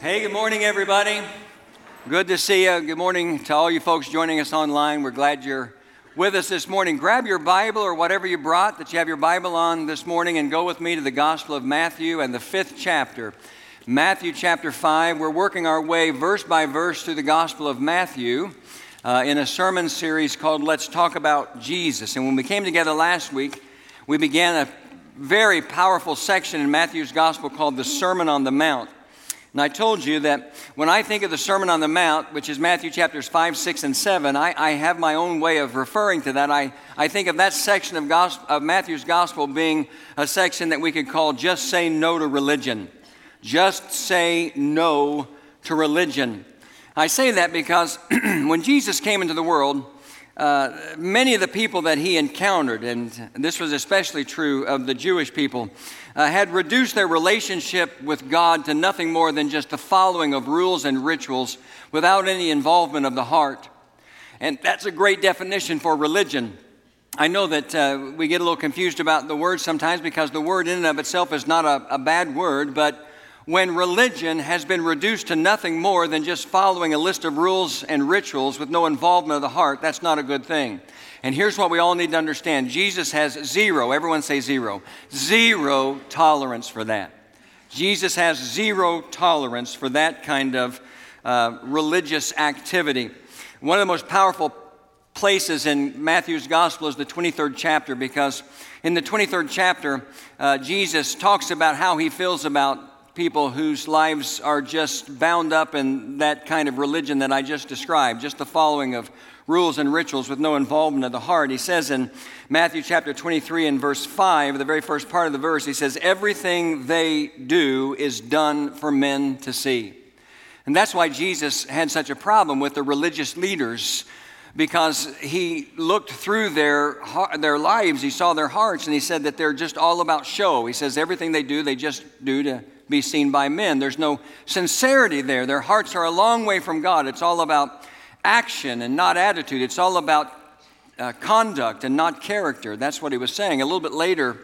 Hey, good morning, everybody. Good to see you. Good morning to all you folks joining us online. We're glad you're with us this morning. Grab your Bible or whatever you brought that you have your Bible on this morning and go with me to the Gospel of Matthew and the fifth chapter. Matthew chapter 5. We're working our way verse by verse through the Gospel of Matthew uh, in a sermon series called Let's Talk About Jesus. And when we came together last week, we began a very powerful section in Matthew's Gospel called the Sermon on the Mount. And I told you that when I think of the Sermon on the Mount, which is Matthew chapters 5, 6, and 7, I, I have my own way of referring to that. I, I think of that section of, gospel, of Matthew's Gospel being a section that we could call Just Say No to Religion. Just say no to religion. I say that because when Jesus came into the world, uh, many of the people that he encountered, and this was especially true of the Jewish people, uh, had reduced their relationship with God to nothing more than just the following of rules and rituals without any involvement of the heart. And that's a great definition for religion. I know that uh, we get a little confused about the word sometimes because the word in and of itself is not a, a bad word, but when religion has been reduced to nothing more than just following a list of rules and rituals with no involvement of the heart, that's not a good thing. And here's what we all need to understand Jesus has zero, everyone say zero, zero tolerance for that. Jesus has zero tolerance for that kind of uh, religious activity. One of the most powerful places in Matthew's gospel is the 23rd chapter because in the 23rd chapter, uh, Jesus talks about how he feels about people whose lives are just bound up in that kind of religion that I just described, just the following of rules and rituals with no involvement of the heart. He says in Matthew chapter 23 and verse 5, the very first part of the verse, he says, Everything they do is done for men to see. And that's why Jesus had such a problem with the religious leaders because he looked through their, their lives, he saw their hearts, and he said that they're just all about show. He says everything they do, they just do to be seen by men. There's no sincerity there. Their hearts are a long way from God. It's all about action and not attitude. It's all about uh, conduct and not character. That's what he was saying. A little bit later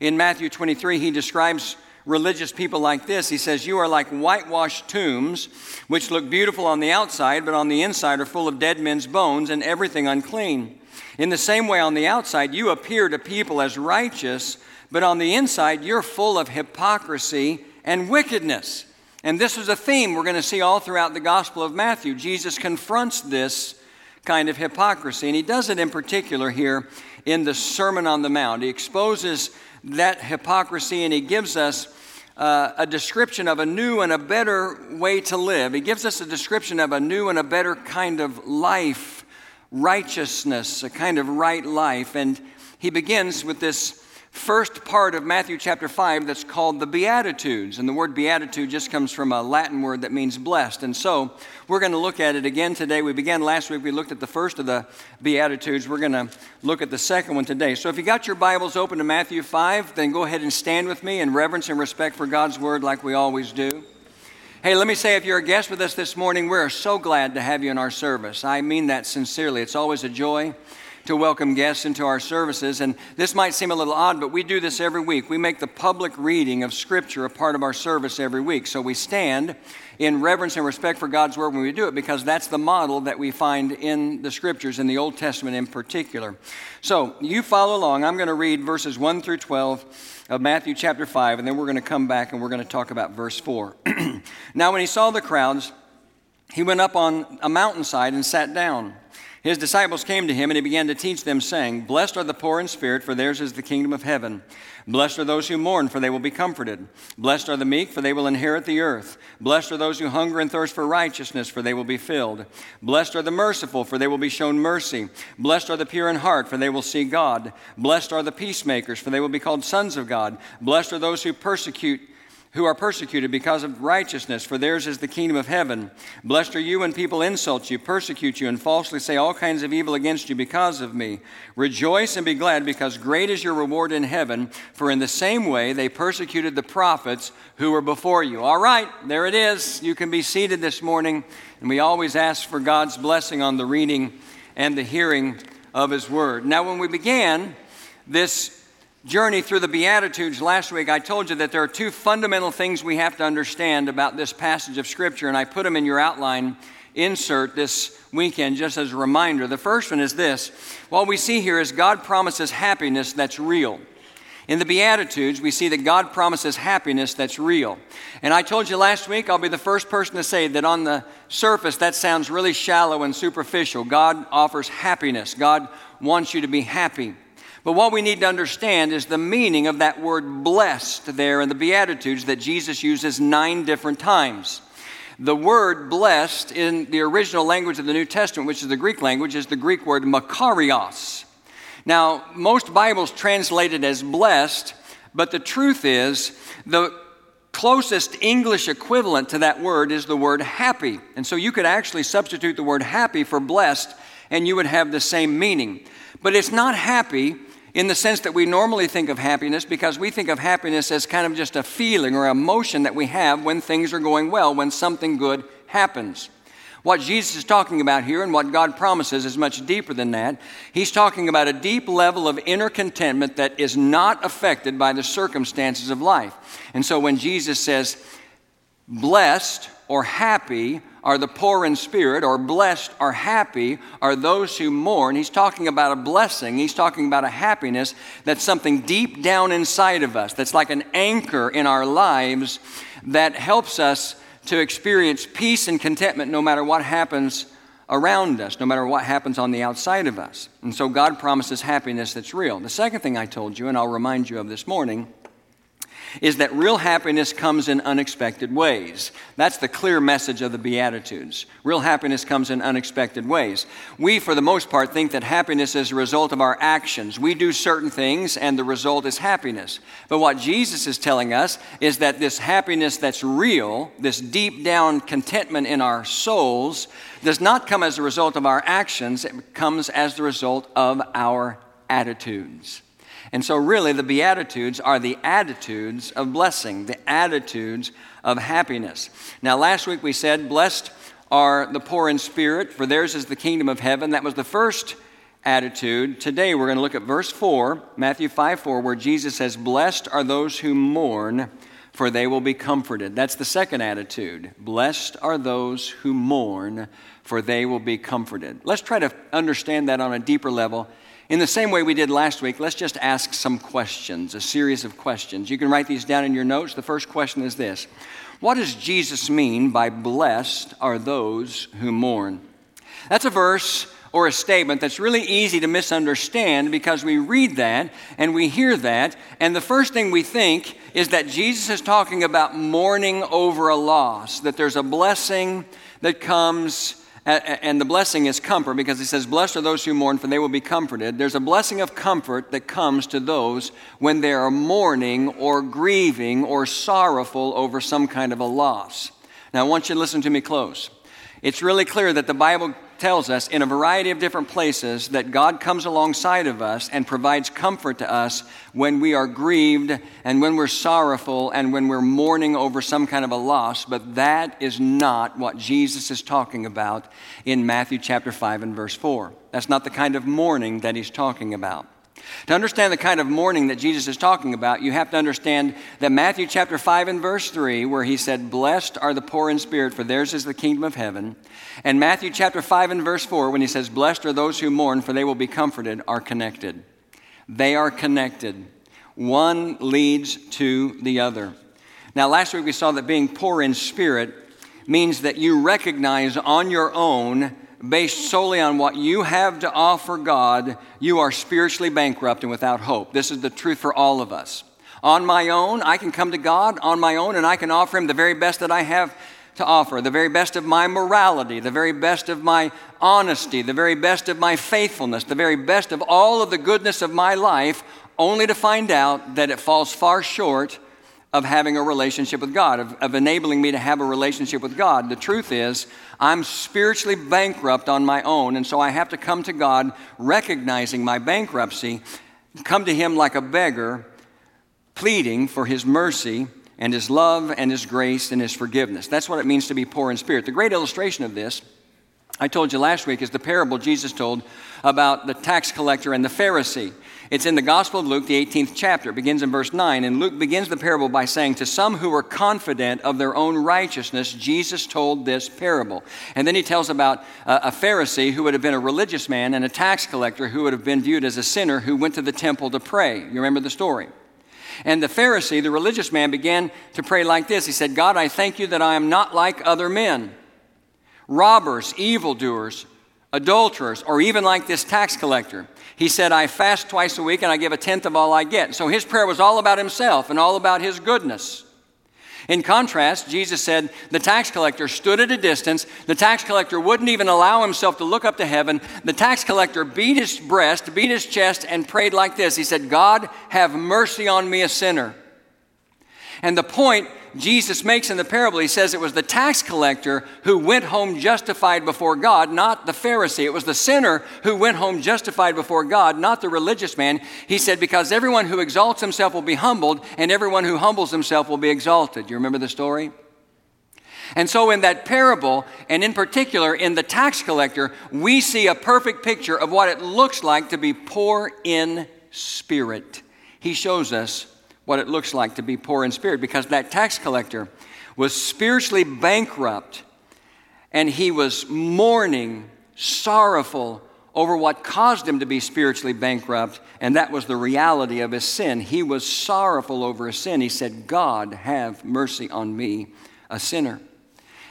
in Matthew 23, he describes religious people like this. He says, You are like whitewashed tombs, which look beautiful on the outside, but on the inside are full of dead men's bones and everything unclean. In the same way, on the outside, you appear to people as righteous, but on the inside, you're full of hypocrisy and wickedness. And this is a theme we're going to see all throughout the Gospel of Matthew. Jesus confronts this kind of hypocrisy, and he does it in particular here in the Sermon on the Mount. He exposes that hypocrisy and he gives us uh, a description of a new and a better way to live. He gives us a description of a new and a better kind of life, righteousness, a kind of right life. And he begins with this first part of Matthew chapter 5 that's called the Beatitudes. And the word beatitude just comes from a Latin word that means blessed. And so we're going to look at it again today. We began last week, we looked at the first of the Beatitudes. We're going to look at the second one today. So if you got your Bibles open to Matthew 5, then go ahead and stand with me in reverence and respect for God's word like we always do. Hey, let me say if you're a guest with us this morning, we're so glad to have you in our service. I mean that sincerely. It's always a joy to welcome guests into our services. And this might seem a little odd, but we do this every week. We make the public reading of Scripture a part of our service every week. So we stand in reverence and respect for God's Word when we do it because that's the model that we find in the Scriptures, in the Old Testament in particular. So you follow along. I'm going to read verses 1 through 12 of Matthew chapter 5, and then we're going to come back and we're going to talk about verse 4. now, when he saw the crowds, he went up on a mountainside and sat down. His disciples came to him, and he began to teach them, saying, Blessed are the poor in spirit, for theirs is the kingdom of heaven. Blessed are those who mourn, for they will be comforted. Blessed are the meek, for they will inherit the earth. Blessed are those who hunger and thirst for righteousness, for they will be filled. Blessed are the merciful, for they will be shown mercy. Blessed are the pure in heart, for they will see God. Blessed are the peacemakers, for they will be called sons of God. Blessed are those who persecute who are persecuted because of righteousness, for theirs is the kingdom of heaven. Blessed are you when people insult you, persecute you, and falsely say all kinds of evil against you because of me. Rejoice and be glad, because great is your reward in heaven, for in the same way they persecuted the prophets who were before you. All right, there it is. You can be seated this morning, and we always ask for God's blessing on the reading and the hearing of His word. Now, when we began this journey through the Beatitudes last week, I told you that there are two fundamental things we have to understand about this passage of Scripture, and I put them in your outline insert this weekend just as a reminder. The first one is this what we see here is God promises happiness that's real. In the Beatitudes, we see that God promises happiness that's real. And I told you last week, I'll be the first person to say that on the surface, that sounds really shallow and superficial. God offers happiness, God wants you to be happy. But what we need to understand is the meaning of that word blessed there in the Beatitudes that Jesus uses nine different times. The word blessed in the original language of the New Testament, which is the Greek language, is the Greek word makarios. Now, most Bibles translate it as blessed, but the truth is the closest English equivalent to that word is the word happy. And so you could actually substitute the word happy for blessed, and you would have the same meaning. But it's not happy in the sense that we normally think of happiness because we think of happiness as kind of just a feeling or emotion that we have when things are going well, when something good happens. What Jesus is talking about here and what God promises is much deeper than that. He's talking about a deep level of inner contentment that is not affected by the circumstances of life. And so when Jesus says, blessed or happy are the poor in spirit, or blessed or happy are those who mourn. He's talking about a blessing. He's talking about a happiness that's something deep down inside of us, that's like an anchor in our lives that helps us to experience peace and contentment no matter what happens around us, no matter what happens on the outside of us. And so God promises happiness that's real. The second thing I told you, and I'll remind you of this morning, is that real happiness comes in unexpected ways. That's the clear message of the Beatitudes. Real happiness comes in unexpected ways. We, for the most part, think that happiness is a result of our actions. We do certain things, and the result is happiness. But what Jesus is telling us is that this happiness that's real, this deep down contentment in our souls, does not come as a result of our actions, it comes as the result of our attitudes. And so, really, the Beatitudes are the attitudes of blessing, the attitudes of happiness. Now, last week we said, Blessed are the poor in spirit, for theirs is the kingdom of heaven. That was the first attitude. Today we're going to look at verse 4, Matthew 5 4, where Jesus says, Blessed are those who mourn, for they will be comforted. That's the second attitude. Blessed are those who mourn, for they will be comforted. Let's try to understand that on a deeper level in the same way we did last week, let's just ask some questions, a series of questions. You can write these down in your notes. The first question is this What does Jesus mean by blessed are those who mourn? That's a verse or a statement that's really easy to misunderstand because we read that and we hear that, and the first thing we think is that Jesus is talking about mourning over a loss, that there's a blessing that comes and the blessing is comfort because he says, Blessed are those who mourn, for they will be comforted. There's a blessing of comfort that comes to those when they are mourning or grieving or sorrowful over some kind of a loss. Now, I want you to listen to me close. It's really clear that the Bible tells us in a variety of different places that God comes alongside of us and provides comfort to us when we are grieved and when we're sorrowful and when we're mourning over some kind of a loss. But that is not what Jesus is talking about in Matthew chapter 5 and verse 4. That's not the kind of mourning that he's talking about. To understand the kind of mourning that Jesus is talking about, you have to understand that Matthew chapter 5 and verse 3, where he said, Blessed are the poor in spirit, for theirs is the kingdom of heaven, and Matthew chapter 5 and verse 4, when he says, Blessed are those who mourn, for they will be comforted, are connected. They are connected. One leads to the other. Now, last week we saw that being poor in spirit means that you recognize on your own based solely on what you have to offer God, you are spiritually bankrupt and without hope. This is the truth for all of us. On my own, I can come to God on my own and I can offer Him the very best that I have to offer, the very best of my morality, the very best of my honesty, the very best of my faithfulness, the very best of all of the goodness of my life, only to find out that it falls far short of having a relationship with God, of, of enabling me to have a relationship with God. The truth is, I'm spiritually bankrupt on my own, and so I have to come to God recognizing my bankruptcy, come to Him like a beggar, pleading for His mercy and His love and His grace and His forgiveness. That's what it means to be poor in spirit. The great illustration of this I told you last week is the parable Jesus told about the tax collector and the Pharisee. It's in the Gospel of Luke, the 18th chapter. It begins in verse 9. And Luke begins the parable by saying, To some who were confident of their own righteousness, Jesus told this parable. And then he tells about uh, a Pharisee who would have been a religious man and a tax collector who would have been viewed as a sinner who went to the temple to pray. You remember the story? And the Pharisee, the religious man, began to pray like this He said, God, I thank you that I am not like other men, robbers, evildoers, adulterers, or even like this tax collector. He said, I fast twice a week and I give a tenth of all I get. So his prayer was all about himself and all about his goodness. In contrast, Jesus said the tax collector stood at a distance. The tax collector wouldn't even allow himself to look up to heaven. The tax collector beat his breast, beat his chest, and prayed like this He said, God, have mercy on me, a sinner. And the point Jesus makes in the parable, he says it was the tax collector who went home justified before God, not the Pharisee. It was the sinner who went home justified before God, not the religious man. He said, Because everyone who exalts himself will be humbled, and everyone who humbles himself will be exalted. You remember the story? And so, in that parable, and in particular in the tax collector, we see a perfect picture of what it looks like to be poor in spirit. He shows us what it looks like to be poor in spirit because that tax collector was spiritually bankrupt and he was mourning, sorrowful over what caused him to be spiritually bankrupt, and that was the reality of his sin. He was sorrowful over his sin. He said, God, have mercy on me, a sinner.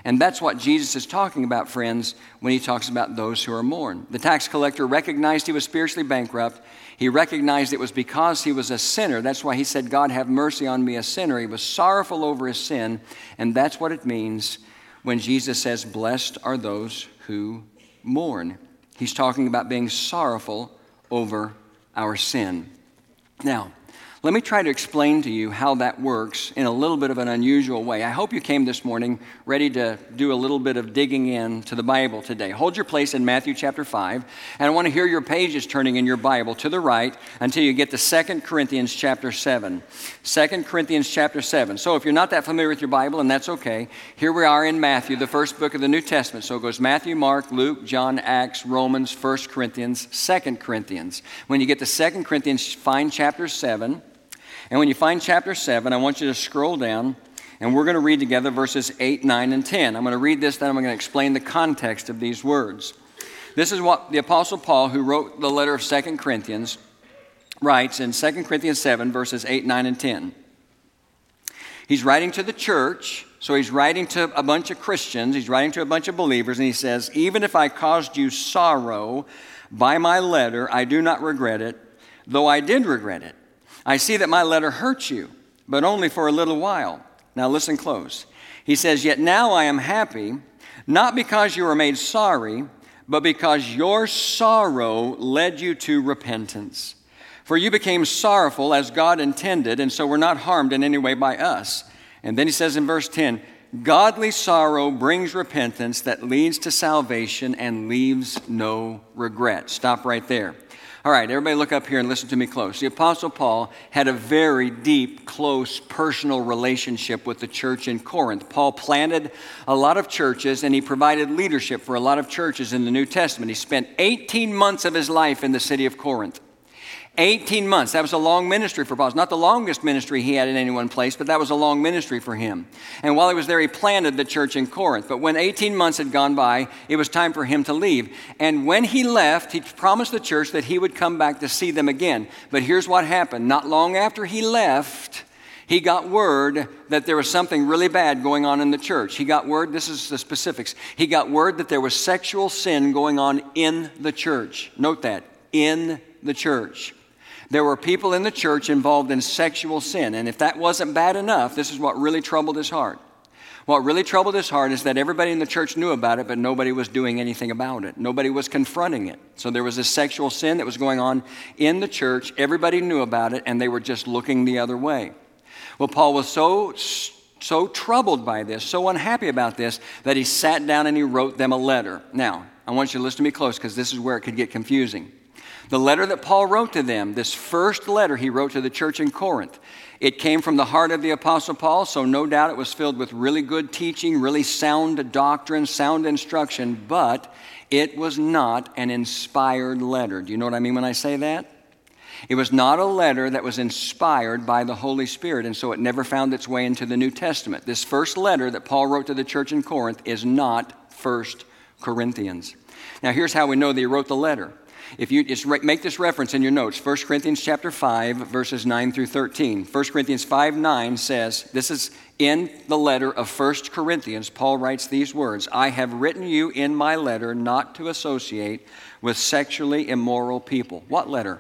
And that's what Jesus is talking about, friends, when he talks about those who are mourned. The tax collector recognized he was spiritually bankrupt. He recognized it was because he was a sinner. That's why he said, God, have mercy on me, a sinner. He was sorrowful over his sin. And that's what it means when Jesus says, Blessed are those who mourn. He's talking about being sorrowful over our sin. Now, let me try to explain to you how that works in a little bit of an unusual way. I hope you came this morning ready to do a little bit of digging in to the Bible today. Hold your place in Matthew chapter 5, and I want to hear your pages turning in your Bible to the right until you get to 2 Corinthians chapter 7. 2 Corinthians chapter 7. So if you're not that familiar with your Bible, and that's okay, here we are in Matthew, the first book of the New Testament. So it goes Matthew, Mark, Luke, John, Acts, Romans, 1 Corinthians, 2 Corinthians. When you get to 2 Corinthians, find chapter 7. And when you find chapter 7, I want you to scroll down and we're going to read together verses 8, 9, and 10. I'm going to read this, then I'm going to explain the context of these words. This is what the Apostle Paul, who wrote the letter of 2 Corinthians, writes in 2 Corinthians 7, verses 8, 9, and 10. He's writing to the church, so he's writing to a bunch of Christians, he's writing to a bunch of believers, and he says, Even if I caused you sorrow by my letter, I do not regret it, though I did regret it. I see that my letter hurts you, but only for a little while. Now listen close. He says, Yet now I am happy, not because you were made sorry, but because your sorrow led you to repentance. For you became sorrowful as God intended, and so were not harmed in any way by us. And then he says in verse 10, Godly sorrow brings repentance that leads to salvation and leaves no regret. Stop right there. All right, everybody look up here and listen to me close. The Apostle Paul had a very deep, close, personal relationship with the church in Corinth. Paul planted a lot of churches and he provided leadership for a lot of churches in the New Testament. He spent 18 months of his life in the city of Corinth. 18 months. That was a long ministry for Paul. Not the longest ministry he had in any one place, but that was a long ministry for him. And while he was there, he planted the church in Corinth. But when 18 months had gone by, it was time for him to leave. And when he left, he promised the church that he would come back to see them again. But here's what happened. Not long after he left, he got word that there was something really bad going on in the church. He got word, this is the specifics, he got word that there was sexual sin going on in the church. Note that, in the church. There were people in the church involved in sexual sin. And if that wasn't bad enough, this is what really troubled his heart. What really troubled his heart is that everybody in the church knew about it, but nobody was doing anything about it. Nobody was confronting it. So there was this sexual sin that was going on in the church. Everybody knew about it, and they were just looking the other way. Well, Paul was so, so troubled by this, so unhappy about this, that he sat down and he wrote them a letter. Now, I want you to listen to me close because this is where it could get confusing. The letter that Paul wrote to them, this first letter he wrote to the church in Corinth, it came from the heart of the Apostle Paul, so no doubt it was filled with really good teaching, really sound doctrine, sound instruction, but it was not an inspired letter. Do you know what I mean when I say that? It was not a letter that was inspired by the Holy Spirit, and so it never found its way into the New Testament. This first letter that Paul wrote to the church in Corinth is not First Corinthians. Now, here's how we know that he wrote the letter. If you just make this reference in your notes, 1 Corinthians chapter 5, verses 9 through 13. 1 Corinthians 5 9 says, This is in the letter of 1 Corinthians. Paul writes these words I have written you in my letter not to associate with sexually immoral people. What letter?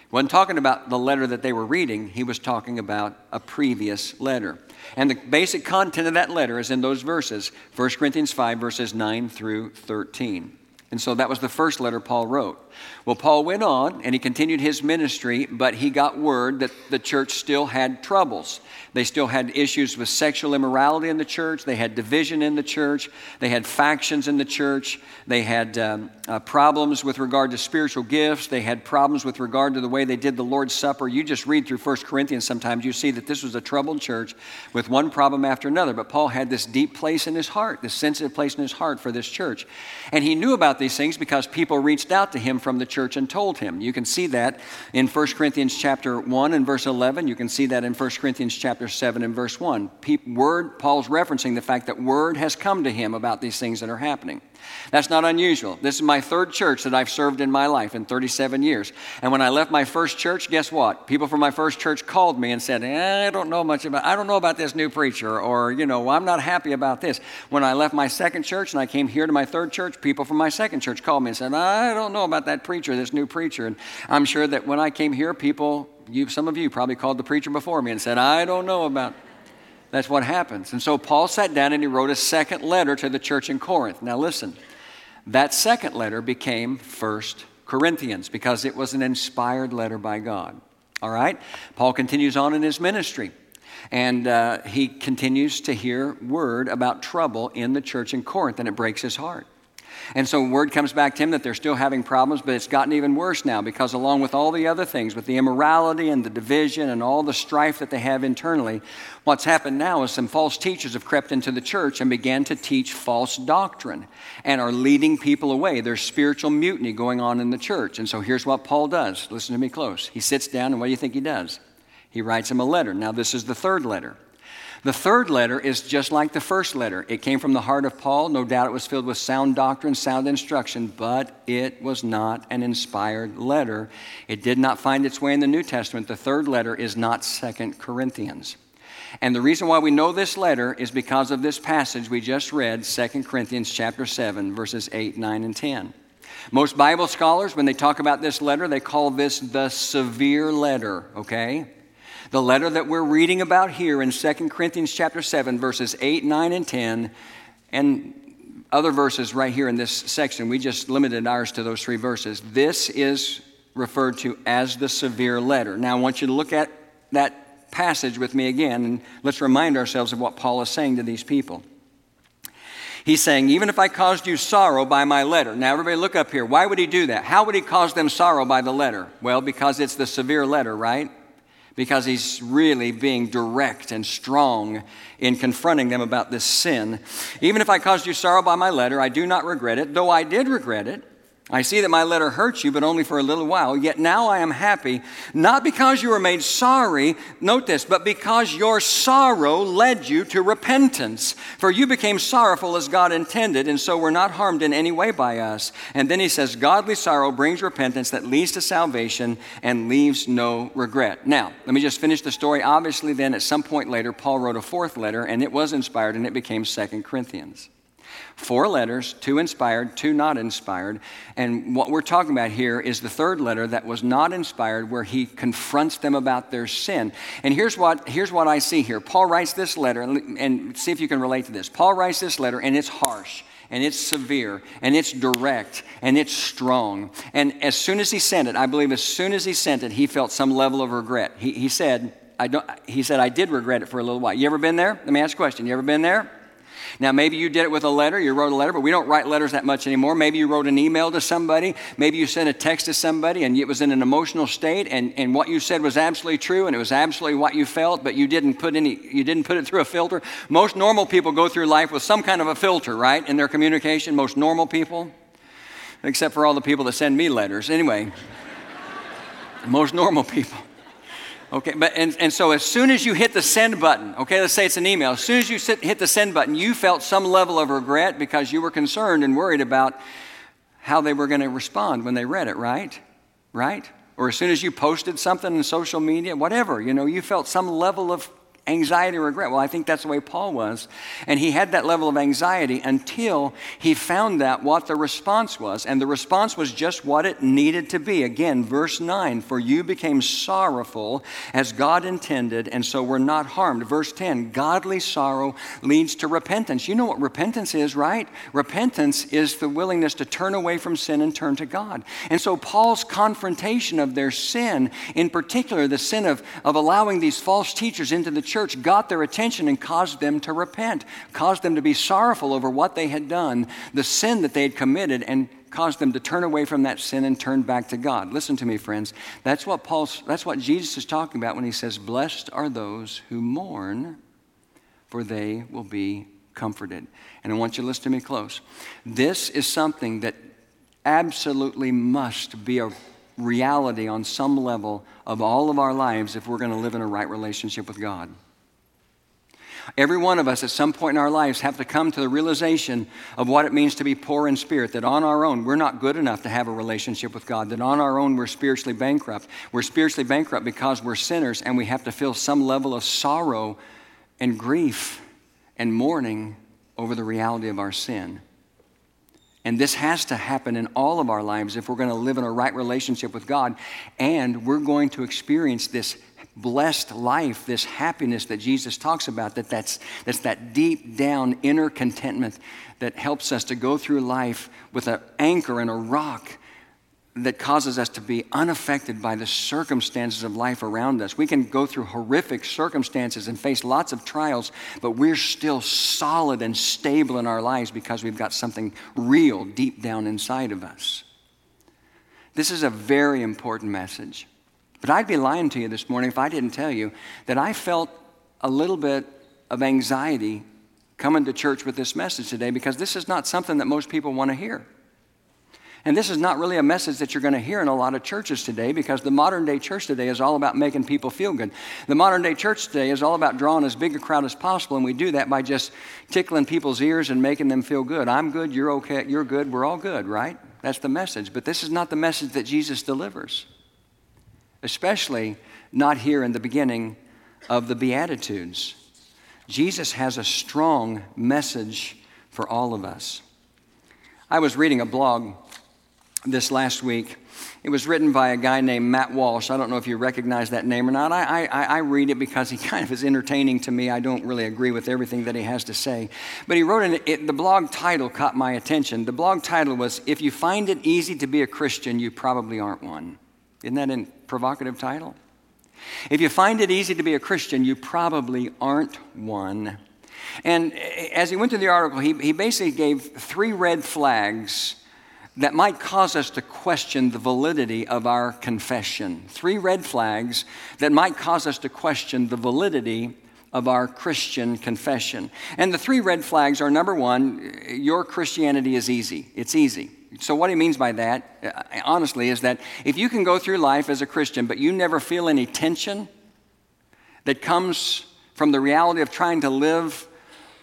He wasn't talking about the letter that they were reading, he was talking about a previous letter. And the basic content of that letter is in those verses 1 Corinthians 5, verses 9 through 13. And so that was the first letter Paul wrote. Well, Paul went on and he continued his ministry, but he got word that the church still had troubles. They still had issues with sexual immorality in the church. They had division in the church. They had factions in the church. They had um, uh, problems with regard to spiritual gifts. They had problems with regard to the way they did the Lord's Supper. You just read through 1 Corinthians sometimes, you see that this was a troubled church with one problem after another. But Paul had this deep place in his heart, this sensitive place in his heart for this church. And he knew about these things because people reached out to him from the church and told him. You can see that in 1 Corinthians chapter 1 and verse 11. You can see that in 1 Corinthians chapter 7 and verse 1. word, Paul's referencing the fact that word has come to him about these things that are happening. That's not unusual. This is my third church that I've served in my life in 37 years. And when I left my first church, guess what? People from my first church called me and said, eh, I don't know much about I don't know about this new preacher or, you know, I'm not happy about this. When I left my second church and I came here to my third church, people from my second church called me and said, I don't know about that preacher, this new preacher. And I'm sure that when I came here, people you some of you probably called the preacher before me and said, I don't know about that's what happens. And so Paul sat down and he wrote a second letter to the church in Corinth. Now listen, that second letter became First Corinthians because it was an inspired letter by God. All right? Paul continues on in his ministry. And uh, he continues to hear word about trouble in the church in Corinth, and it breaks his heart. And so word comes back to him that they're still having problems, but it's gotten even worse now because, along with all the other things, with the immorality and the division and all the strife that they have internally, what's happened now is some false teachers have crept into the church and began to teach false doctrine and are leading people away. There's spiritual mutiny going on in the church. And so here's what Paul does. Listen to me close. He sits down, and what do you think he does? He writes him a letter. Now, this is the third letter. The third letter is just like the first letter. It came from the heart of Paul. No doubt it was filled with sound doctrine, sound instruction, but it was not an inspired letter. It did not find its way in the New Testament. The third letter is not Second Corinthians. And the reason why we know this letter is because of this passage we just read, 2 Corinthians chapter 7, verses 8, 9, and 10. Most Bible scholars, when they talk about this letter, they call this the severe letter, okay? The letter that we're reading about here in 2 Corinthians chapter 7, verses 8, 9, and 10, and other verses right here in this section, we just limited ours to those three verses. This is referred to as the severe letter. Now, I want you to look at that passage with me again, and let's remind ourselves of what Paul is saying to these people. He's saying, Even if I caused you sorrow by my letter. Now, everybody, look up here. Why would he do that? How would he cause them sorrow by the letter? Well, because it's the severe letter, right? Because he's really being direct and strong in confronting them about this sin. Even if I caused you sorrow by my letter, I do not regret it, though I did regret it. I see that my letter hurt you, but only for a little while. Yet now I am happy, not because you were made sorry, note this, but because your sorrow led you to repentance. For you became sorrowful as God intended, and so were not harmed in any way by us. And then he says, Godly sorrow brings repentance that leads to salvation and leaves no regret. Now, let me just finish the story. Obviously, then at some point later, Paul wrote a fourth letter, and it was inspired, and it became Second Corinthians. Four letters, two inspired, two not inspired. And what we're talking about here is the third letter that was not inspired, where he confronts them about their sin. And here's what, here's what I see here Paul writes this letter, and, see if you can relate to this. Paul writes this letter, and it's harsh and it's severe and it's direct and it's strong. And as soon as he sent it, I believe as soon as he sent it, he felt some level of regret. He, he said, I don't, he said, I did regret it for a little while. You ever been there? Let me ask a question. You ever been there? Now, maybe you did it with a letter, you wrote a letter, but we don't write letters that much anymore. Maybe you wrote an email to somebody, maybe you sent a text to somebody and it was in an emotional state and, and what you said was absolutely true and it was absolutely what you felt, but you didn't put any you didn't put it through a filter. Most normal people go through life with some kind of a filter, right? In their communication, most normal people. Except for all the people that send me letters. Anyway, most normal people. Okay, but and, and so as soon as you hit the send button, okay, let's say it's an email, as soon as you sit, hit the send button, you felt some level of regret because you were concerned and worried about how they were going to respond when they read it, right? Right? Or as soon as you posted something in social media, whatever, you know, you felt some level of anxiety regret. Well, I think that's the way Paul was. And he had that level of anxiety until he found out what the response was. And the response was just what it needed to be. Again, verse 9 For you became sorrowful as God intended, and so were not harmed. Verse 10 Godly sorrow leads to repentance. You know what repentance is, right? Repentance is the willingness to turn away from sin and turn to God. And so Paul's confrontation of their sin, in particular the sin of, of allowing these false teachers into the church got their attention and caused them to repent, caused them to be sorrowful over what they had done, the sin that they had committed, and caused them to turn away from that sin and turn back to God. Listen to me, friends. That's what Paul's, that's what Jesus is talking about when he says, Blessed are those who mourn, for they will be comforted. And I want you to listen to me close. This is something that absolutely must be a reality on some level of all of our lives if we're going to live in a right relationship with God. Every one of us at some point in our lives have to come to the realization of what it means to be poor in spirit, that on our own we're not good enough to have a relationship with God, that on our own we're spiritually bankrupt. We're spiritually bankrupt because we're sinners and we have to feel some level of sorrow and grief and mourning over the reality of our sin. And this has to happen in all of our lives if we're going to live in a right relationship with God. And we're going to experience this blessed life, this happiness that Jesus talks about, that that's, that's that deep down inner contentment that helps us to go through life with an anchor and a rock that causes us to be unaffected by the circumstances of life around us. We can go through horrific circumstances and face lots of trials, but we're still solid and stable in our lives because we've got something real deep down inside of us. This is a very important message. But I'd be lying to you this morning if I didn't tell you that I felt a little bit of anxiety coming to church with this message today because this is not something that most people want to hear. And this is not really a message that you're going to hear in a lot of churches today because the modern day church today is all about making people feel good. The modern day church today is all about drawing as big a crowd as possible, and we do that by just tickling people's ears and making them feel good. I'm good, you're okay, you're good, we're all good, right? That's the message. But this is not the message that Jesus delivers, especially not here in the beginning of the Beatitudes. Jesus has a strong message for all of us. I was reading a blog this last week. It was written by a guy named Matt Walsh. I don't know if you recognize that name or not. I, I, I, read it because he kind of is entertaining to me. I don't really agree with everything that he has to say. But he wrote in it, the blog title caught my attention. The blog title was If You Find It Easy to Be a Christian, You Probably Aren't One. Isn't that a provocative title? If you find it easy to be a Christian, you probably aren't one. And as he went through the article, he, he basically gave three red flags that might cause us to question the validity of our confession. Three red flags that might cause us to question the validity of our Christian confession. And the three red flags are number one, your Christianity is easy. It's easy. So, what he means by that, uh, honestly, is that if you can go through life as a Christian, but you never feel any tension that comes from the reality of trying to live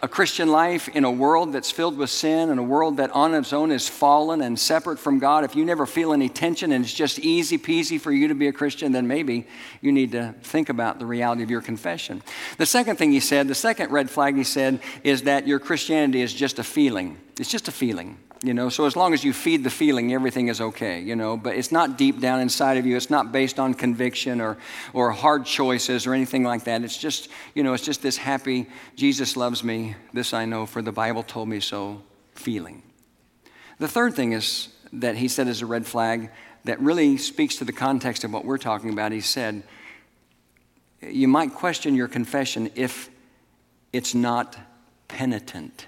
a Christian life in a world that's filled with sin and a world that on its own is fallen and separate from God, if you never feel any tension and it's just easy peasy for you to be a Christian, then maybe you need to think about the reality of your confession. The second thing he said, the second red flag he said, is that your Christianity is just a feeling. It's just a feeling you know so as long as you feed the feeling everything is okay you know but it's not deep down inside of you. It's not based on conviction or or hard choices or anything like that. It's just you know it's just this happy jesus loves me. This i know for the bible told me so feeling. The third thing is that he said is a red flag that really speaks to the context of what we're talking about. He said you might question your confession if it's not penitent.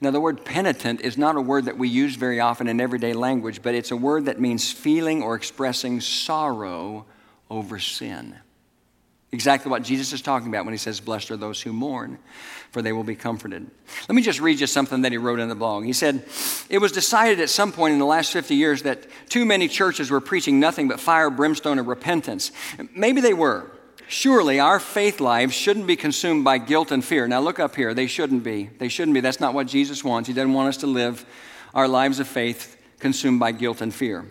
Now, the word penitent is not a word that we use very often in everyday language, but it's a word that means feeling or expressing sorrow over sin. Exactly what Jesus is talking about when he says, Blessed are those who mourn, for they will be comforted. Let me just read you something that he wrote in the blog. He said, It was decided at some point in the last 50 years that too many churches were preaching nothing but fire, brimstone, and repentance. Maybe they were. Surely our faith lives shouldn't be consumed by guilt and fear. Now look up here. They shouldn't be. They shouldn't be. That's not what Jesus wants. He doesn't want us to live our lives of faith consumed by guilt and fear.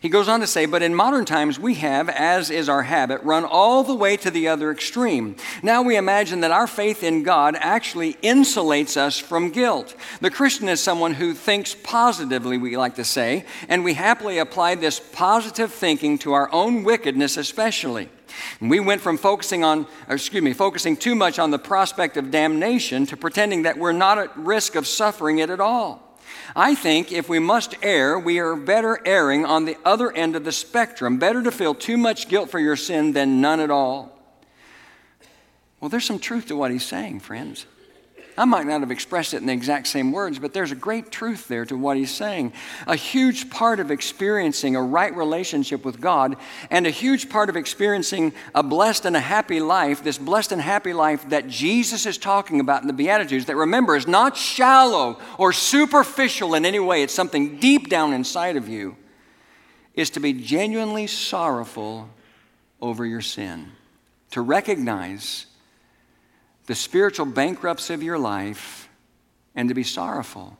He goes on to say, but in modern times we have, as is our habit, run all the way to the other extreme. Now we imagine that our faith in God actually insulates us from guilt. The Christian is someone who thinks positively, we like to say, and we happily apply this positive thinking to our own wickedness, especially. We went from focusing on, excuse me, focusing too much on the prospect of damnation to pretending that we're not at risk of suffering it at all. I think if we must err, we are better erring on the other end of the spectrum. Better to feel too much guilt for your sin than none at all. Well, there's some truth to what he's saying, friends. I might not have expressed it in the exact same words, but there's a great truth there to what he's saying. A huge part of experiencing a right relationship with God and a huge part of experiencing a blessed and a happy life, this blessed and happy life that Jesus is talking about in the Beatitudes, that remember is not shallow or superficial in any way, it's something deep down inside of you, is to be genuinely sorrowful over your sin, to recognize the spiritual bankruptcy of your life and to be sorrowful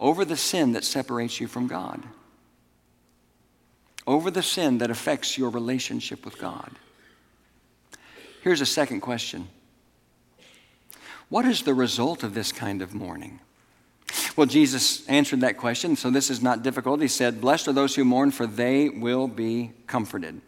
over the sin that separates you from God, over the sin that affects your relationship with God. Here's a second question What is the result of this kind of mourning? Well, Jesus answered that question, so this is not difficult. He said, Blessed are those who mourn, for they will be comforted.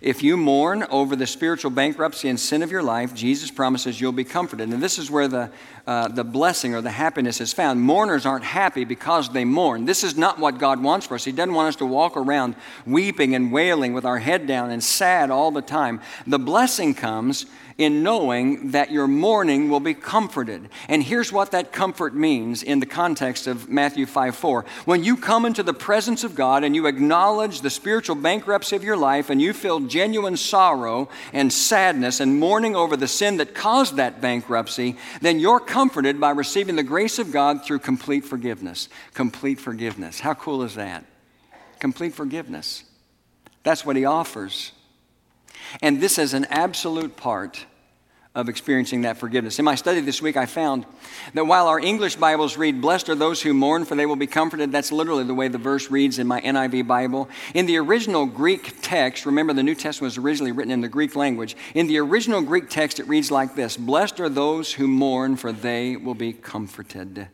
If you mourn over the spiritual bankruptcy and sin of your life, Jesus promises you'll be comforted. And this is where the, uh, the blessing or the happiness is found. Mourners aren't happy because they mourn. This is not what God wants for us. He doesn't want us to walk around weeping and wailing with our head down and sad all the time. The blessing comes in knowing that your mourning will be comforted. And here's what that comfort means in the context of Matthew 5 4. When you come into the presence of God and you acknowledge the spiritual bankruptcy of your life and you feel genuine sorrow and sadness and mourning over the sin that caused that bankruptcy, then you're comforted by receiving the grace of God through complete forgiveness. Complete forgiveness. How cool is that? Complete forgiveness. That's what He offers. And this is an absolute part of experiencing that forgiveness. In my study this week, I found that while our English Bibles read, Blessed are those who mourn, for they will be comforted, that's literally the way the verse reads in my NIV Bible. In the original Greek text, remember the New Testament was originally written in the Greek language. In the original Greek text, it reads like this Blessed are those who mourn, for they will be comforted.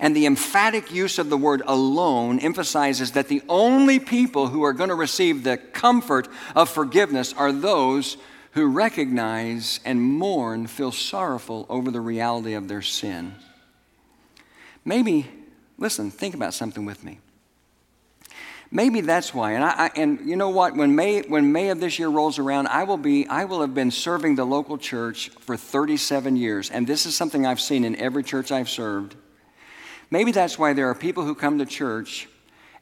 And the emphatic use of the word alone emphasizes that the only people who are going to receive the comfort of forgiveness are those who recognize and mourn, feel sorrowful over the reality of their sin. Maybe, listen, think about something with me. Maybe that's why. And, I, and you know what? When May, when May of this year rolls around, I will, be, I will have been serving the local church for 37 years. And this is something I've seen in every church I've served. Maybe that's why there are people who come to church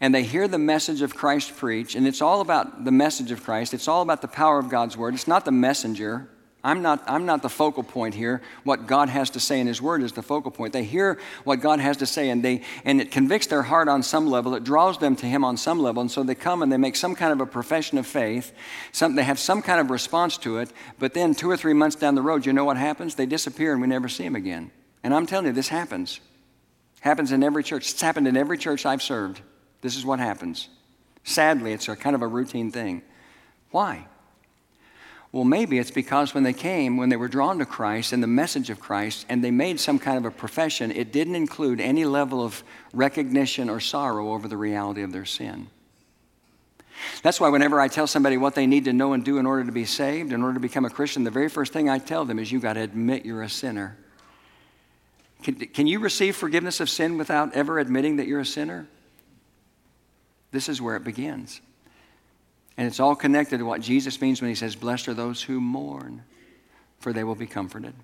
and they hear the message of Christ preached, and it's all about the message of Christ. It's all about the power of God's word. It's not the messenger. I'm not, I'm not the focal point here. What God has to say in His Word is the focal point. They hear what God has to say, and, they, and it convicts their heart on some level. It draws them to Him on some level. And so they come and they make some kind of a profession of faith. Some, they have some kind of response to it. But then, two or three months down the road, you know what happens? They disappear and we never see them again. And I'm telling you, this happens. Happens in every church. It's happened in every church I've served. This is what happens. Sadly, it's a kind of a routine thing. Why? Well, maybe it's because when they came, when they were drawn to Christ and the message of Christ, and they made some kind of a profession, it didn't include any level of recognition or sorrow over the reality of their sin. That's why whenever I tell somebody what they need to know and do in order to be saved, in order to become a Christian, the very first thing I tell them is you've got to admit you're a sinner. Can, can you receive forgiveness of sin without ever admitting that you're a sinner? This is where it begins. And it's all connected to what Jesus means when he says, Blessed are those who mourn, for they will be comforted.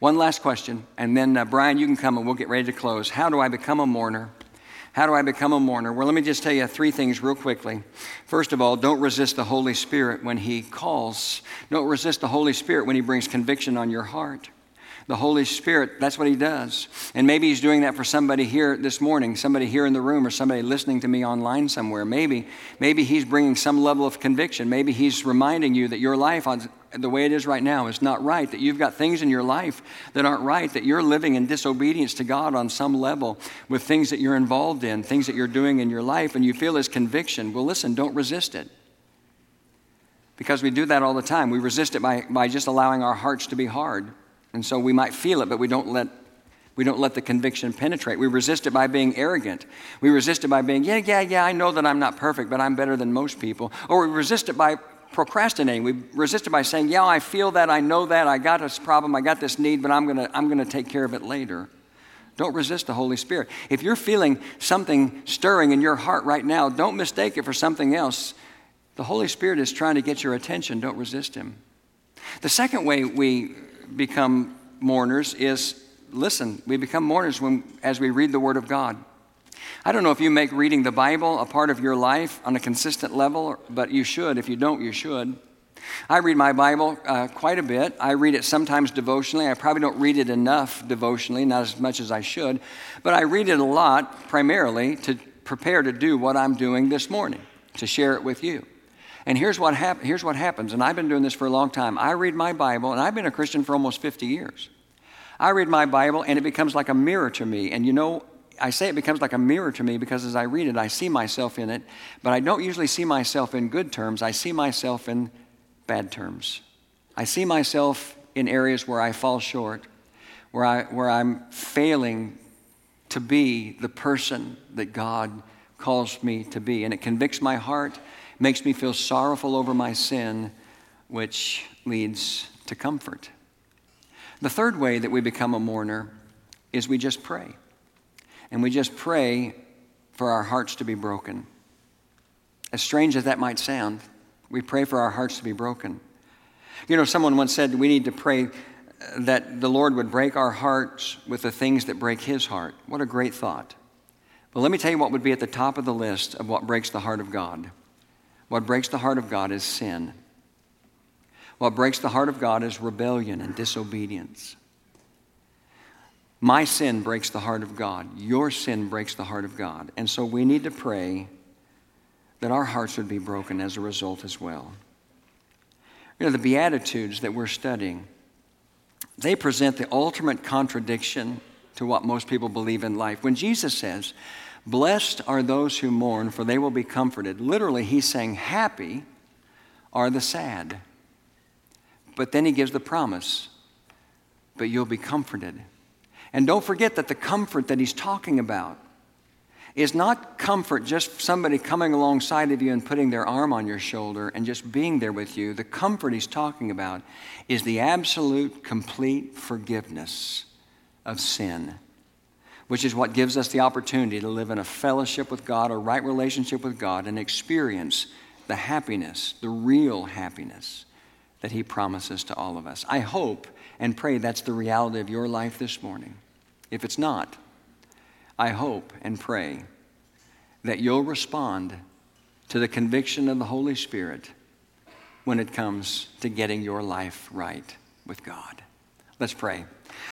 One last question, and then uh, Brian, you can come and we'll get ready to close. How do I become a mourner? How do I become a mourner? Well, let me just tell you three things real quickly. First of all, don't resist the Holy Spirit when He calls. Don't resist the Holy Spirit when He brings conviction on your heart. The Holy Spirit, that's what He does. And maybe He's doing that for somebody here this morning, somebody here in the room, or somebody listening to me online somewhere. Maybe, maybe He's bringing some level of conviction. Maybe He's reminding you that your life on the way it is right now is not right, that you've got things in your life that aren't right, that you're living in disobedience to God on some level with things that you're involved in, things that you're doing in your life, and you feel His conviction. Well, listen, don't resist it. Because we do that all the time. We resist it by, by just allowing our hearts to be hard. And so we might feel it, but we don't let we don't let the conviction penetrate. We resist it by being arrogant. We resist it by being, yeah, yeah, yeah, I know that I'm not perfect, but I'm better than most people. Or we resist it by procrastinating. We resist it by saying, yeah, I feel that, I know that, I got this problem, I got this need, but I'm going to I'm going to take care of it later. Don't resist the Holy Spirit. If you're feeling something stirring in your heart right now, don't mistake it for something else. The Holy Spirit is trying to get your attention. Don't resist Him. The second way we become mourners is listen, we become mourners when, as we read the Word of God. I don't know if you make reading the Bible a part of your life on a consistent level, but you should. If you don't, you should. I read my Bible uh, quite a bit. I read it sometimes devotionally. I probably don't read it enough devotionally, not as much as I should, but I read it a lot primarily to prepare to do what I'm doing this morning, to share it with you. And here's what, hap- here's what happens, and I've been doing this for a long time. I read my Bible, and I've been a Christian for almost 50 years. I read my Bible, and it becomes like a mirror to me. And you know, I say it becomes like a mirror to me because as I read it, I see myself in it, but I don't usually see myself in good terms. I see myself in bad terms. I see myself in areas where I fall short, where, I, where I'm failing to be the person that God calls me to be. And it convicts my heart makes me feel sorrowful over my sin, which leads to comfort. The third way that we become a mourner is we just pray. And we just pray for our hearts to be broken. As strange as that might sound, we pray for our hearts to be broken. You know, someone once said we need to pray uh, that the Lord would break our hearts with the things that break his heart. What a great thought. But let me tell you what would be at the top of the list of what breaks the heart of God. What breaks the heart of God is sin. What breaks the heart of God is rebellion and disobedience. My sin breaks the heart of God. Your sin breaks the heart of God. And so we need to pray that our hearts would be broken as a result as well. You know, the Beatitudes that we're studying, they present the ultimate contradiction to what most people believe in life. When Jesus says, Blessed are those who mourn, for they will be comforted. Literally, he's saying, Happy are the sad. But then he gives the promise, But you'll be comforted. And don't forget that the comfort that he's talking about is not comfort just somebody coming alongside of you and putting their arm on your shoulder and just being there with you. The comfort he's talking about is the absolute, complete forgiveness of sin which is what gives us the opportunity to live in a fellowship with God, a right relationship with God, and experience the happiness, the real happiness that He promises to all of us. I hope and pray that's the reality of your life this morning. If it's not, I hope and pray that you'll respond to the conviction of the Holy Spirit when it comes to getting your life right with God. Let's pray.